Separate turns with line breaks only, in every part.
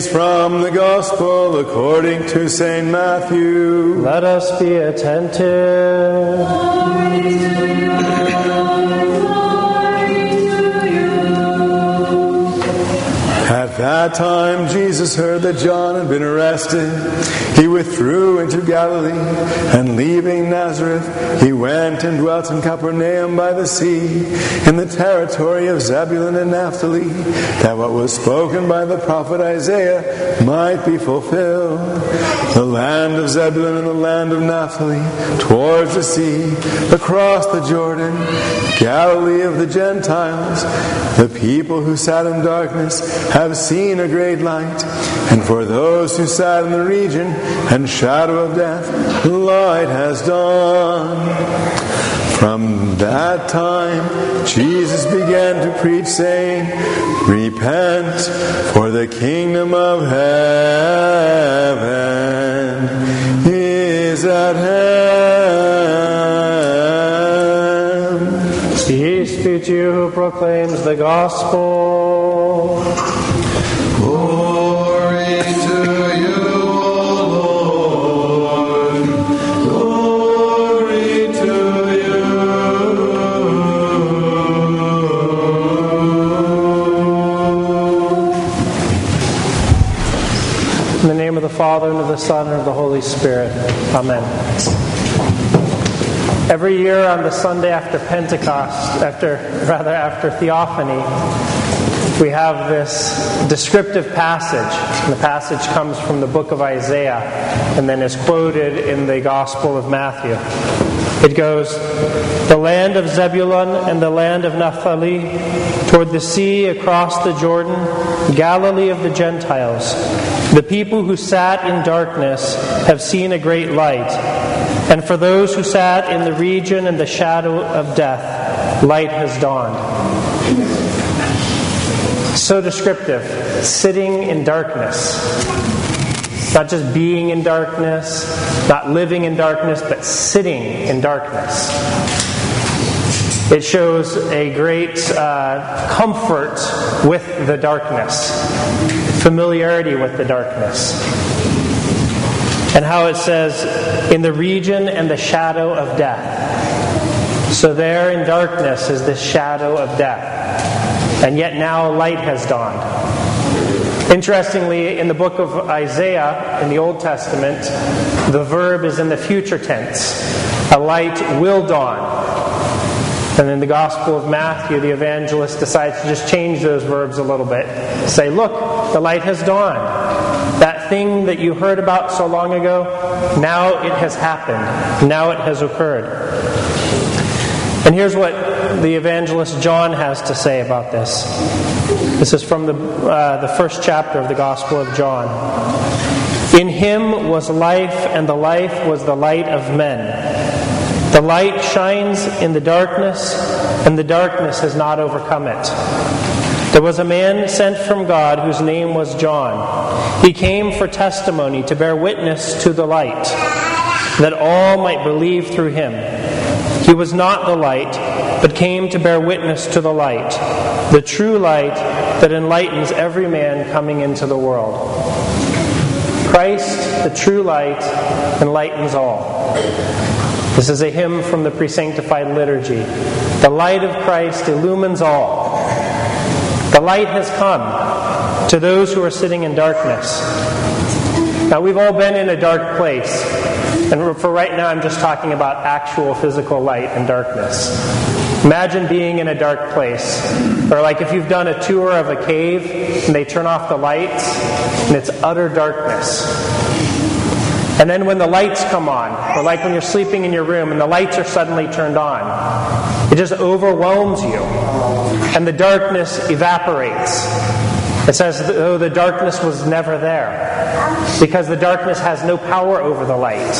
is from the Gospel according to St. Matthew.
Let us be attentive.
That time, Jesus heard that John had been arrested. He withdrew into Galilee, and leaving Nazareth, he went and dwelt in Capernaum by the sea, in the territory of Zebulun and Naphtali, that what was spoken by the prophet Isaiah might be fulfilled. The land of Zebulun and the land of Naphtali, towards the sea, across the Jordan, Galilee of the Gentiles, the people who sat in darkness have seen a great light, and for those who sat in the region and shadow of death, light has dawned. From that time, Jesus began to preach, saying, Repent, for the kingdom of heaven is at hand.
Proclaims the gospel.
Glory to you, O Lord. Glory to you.
In the name of the Father, and of the Son, and of the Holy Spirit. Amen. Every year on the Sunday after Pentecost, after rather after Theophany, we have this descriptive passage. The passage comes from the book of Isaiah and then is quoted in the Gospel of Matthew. It goes, The land of Zebulun and the land of Naphtali, toward the sea across the Jordan, Galilee of the Gentiles. The people who sat in darkness have seen a great light. And for those who sat in the region and the shadow of death, light has dawned. So descriptive, sitting in darkness. Not just being in darkness, not living in darkness, but sitting in darkness. It shows a great uh, comfort with the darkness, familiarity with the darkness. And how it says, in the region and the shadow of death. So there in darkness is this shadow of death. And yet now light has dawned. Interestingly, in the book of Isaiah in the Old Testament, the verb is in the future tense. A light will dawn. And in the Gospel of Matthew, the evangelist decides to just change those verbs a little bit. Say, look, the light has dawned. That thing that you heard about so long ago, now it has happened. Now it has occurred. And here's what the evangelist John has to say about this. This is from the, uh, the first chapter of the Gospel of John. In him was life, and the life was the light of men. The light shines in the darkness, and the darkness has not overcome it. There was a man sent from God whose name was John. He came for testimony to bear witness to the light, that all might believe through him. He was not the light, but came to bear witness to the light, the true light that enlightens every man coming into the world. Christ, the true light, enlightens all. This is a hymn from the presanctified liturgy. The light of Christ illumines all. The light has come to those who are sitting in darkness. Now, we've all been in a dark place. And for right now, I'm just talking about actual physical light and darkness. Imagine being in a dark place. Or like if you've done a tour of a cave and they turn off the lights and it's utter darkness. And then when the lights come on, or like when you're sleeping in your room and the lights are suddenly turned on, it just overwhelms you. And the darkness evaporates. It's as though the darkness was never there. Because the darkness has no power over the light,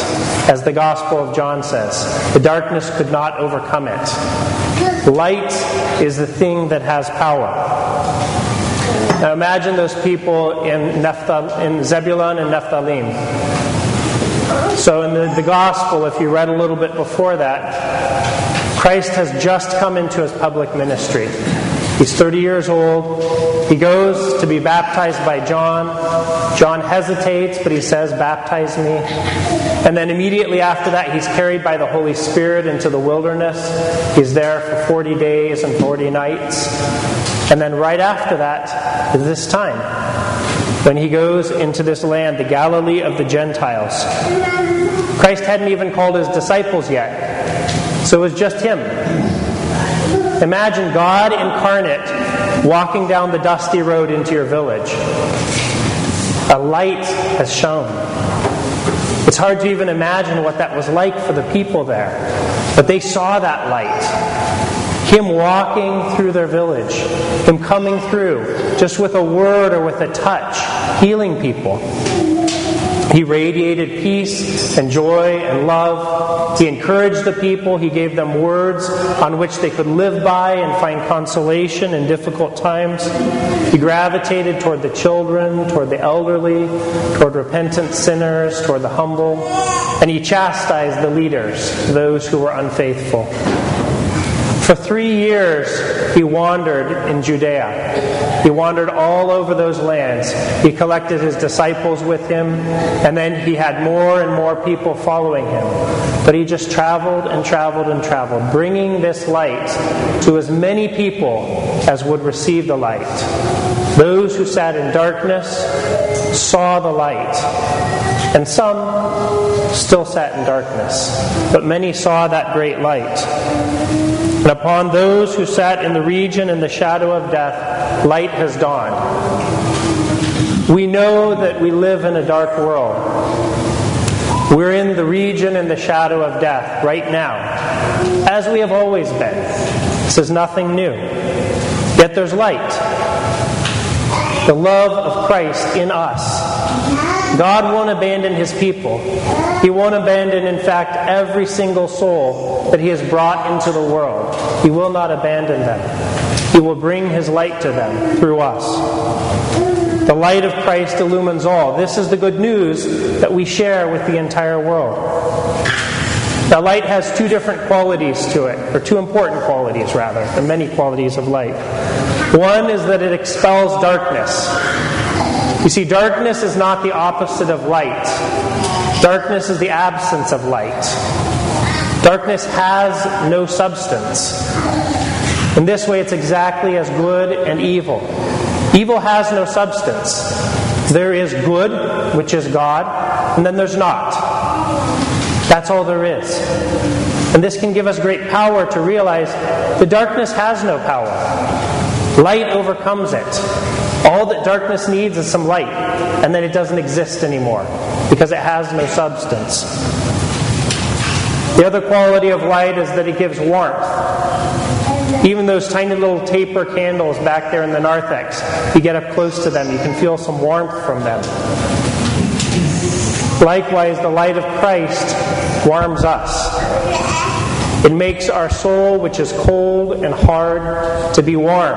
as the Gospel of John says. The darkness could not overcome it. Light is the thing that has power. Now imagine those people in, Nephthal- in Zebulun and Nephthalim. So, in the, the gospel, if you read a little bit before that, Christ has just come into his public ministry. He's 30 years old. He goes to be baptized by John. John hesitates, but he says, Baptize me. And then immediately after that, he's carried by the Holy Spirit into the wilderness. He's there for 40 days and 40 nights. And then right after that is this time when he goes into this land, the Galilee of the Gentiles. Christ hadn't even called his disciples yet, so it was just him. Imagine God incarnate walking down the dusty road into your village. A light has shone. It's hard to even imagine what that was like for the people there. But they saw that light. Him walking through their village, Him coming through just with a word or with a touch, healing people. He radiated peace and joy and love. He encouraged the people. He gave them words on which they could live by and find consolation in difficult times. He gravitated toward the children, toward the elderly, toward repentant sinners, toward the humble. And he chastised the leaders, those who were unfaithful. For three years, he wandered in Judea. He wandered all over those lands. He collected his disciples with him, and then he had more and more people following him. But he just traveled and traveled and traveled, bringing this light to as many people as would receive the light. Those who sat in darkness saw the light, and some still sat in darkness, but many saw that great light. And upon those who sat in the region in the shadow of death, light has dawned. We know that we live in a dark world. We're in the region in the shadow of death right now, as we have always been. This is nothing new. Yet there's light. The love of Christ in us. God won't abandon his people. He won't abandon, in fact, every single soul that he has brought into the world. He will not abandon them. He will bring his light to them through us. The light of Christ illumines all. This is the good news that we share with the entire world. Now, light has two different qualities to it, or two important qualities, rather, the many qualities of light. One is that it expels darkness. You see, darkness is not the opposite of light, darkness is the absence of light. Darkness has no substance. In this way, it's exactly as good and evil. Evil has no substance. There is good, which is God, and then there's not. That's all there is. And this can give us great power to realize the darkness has no power. Light overcomes it. All that darkness needs is some light, and then it doesn't exist anymore because it has no substance. The other quality of light is that it gives warmth. Even those tiny little taper candles back there in the narthex, you get up close to them, you can feel some warmth from them. Likewise, the light of Christ warms us. It makes our soul, which is cold and hard, to be warm,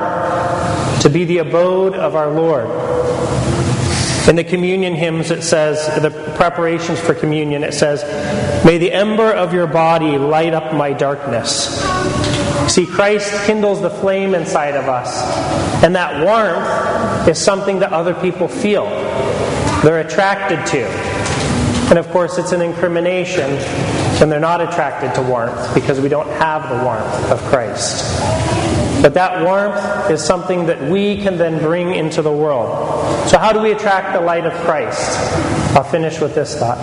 to be the abode of our Lord. In the communion hymns, it says, the preparations for communion, it says, May the ember of your body light up my darkness. See, Christ kindles the flame inside of us, and that warmth is something that other people feel. They're attracted to. And of course, it's an incrimination when they're not attracted to warmth because we don't have the warmth of Christ. But that warmth is something that we can then bring into the world. So, how do we attract the light of Christ? I'll finish with this thought.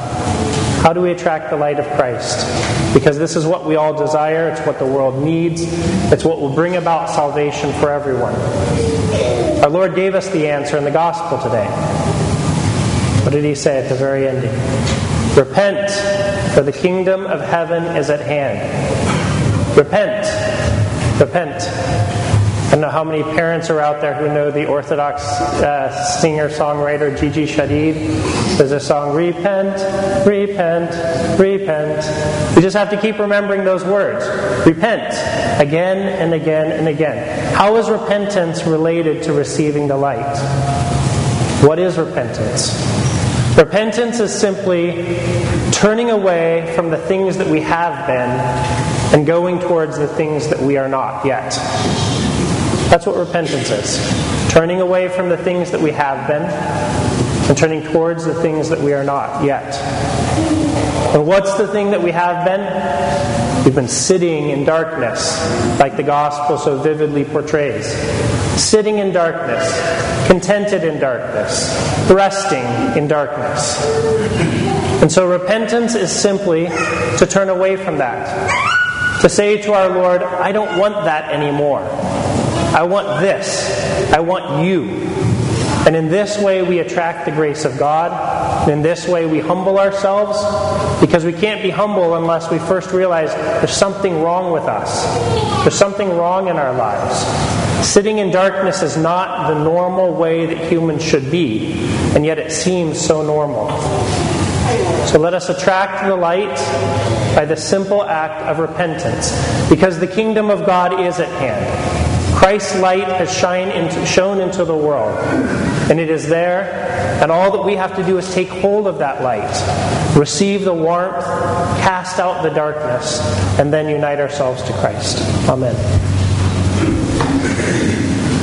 How do we attract the light of Christ? Because this is what we all desire, it's what the world needs, it's what will bring about salvation for everyone. Our Lord gave us the answer in the gospel today. What did he say at the very ending? Repent, for the kingdom of heaven is at hand. Repent. Repent. I don't know how many parents are out there who know the Orthodox uh, singer songwriter Gigi Shadid. There's a song, Repent, Repent, Repent. We just have to keep remembering those words. Repent again and again and again. How is repentance related to receiving the light? What is repentance? Repentance is simply turning away from the things that we have been and going towards the things that we are not yet. That's what repentance is turning away from the things that we have been and turning towards the things that we are not yet. And what's the thing that we have been? We've been sitting in darkness, like the gospel so vividly portrays. Sitting in darkness, contented in darkness, resting in darkness. And so repentance is simply to turn away from that. To say to our Lord, I don't want that anymore. I want this. I want you. And in this way, we attract the grace of God. In this way, we humble ourselves because we can't be humble unless we first realize there's something wrong with us. There's something wrong in our lives. Sitting in darkness is not the normal way that humans should be, and yet it seems so normal. So let us attract the light by the simple act of repentance, because the kingdom of God is at hand. Christ's light has shine into, shone into the world, and it is there, and all that we have to do is take hold of that light, receive the warmth, cast out the darkness, and then unite ourselves to Christ. Amen.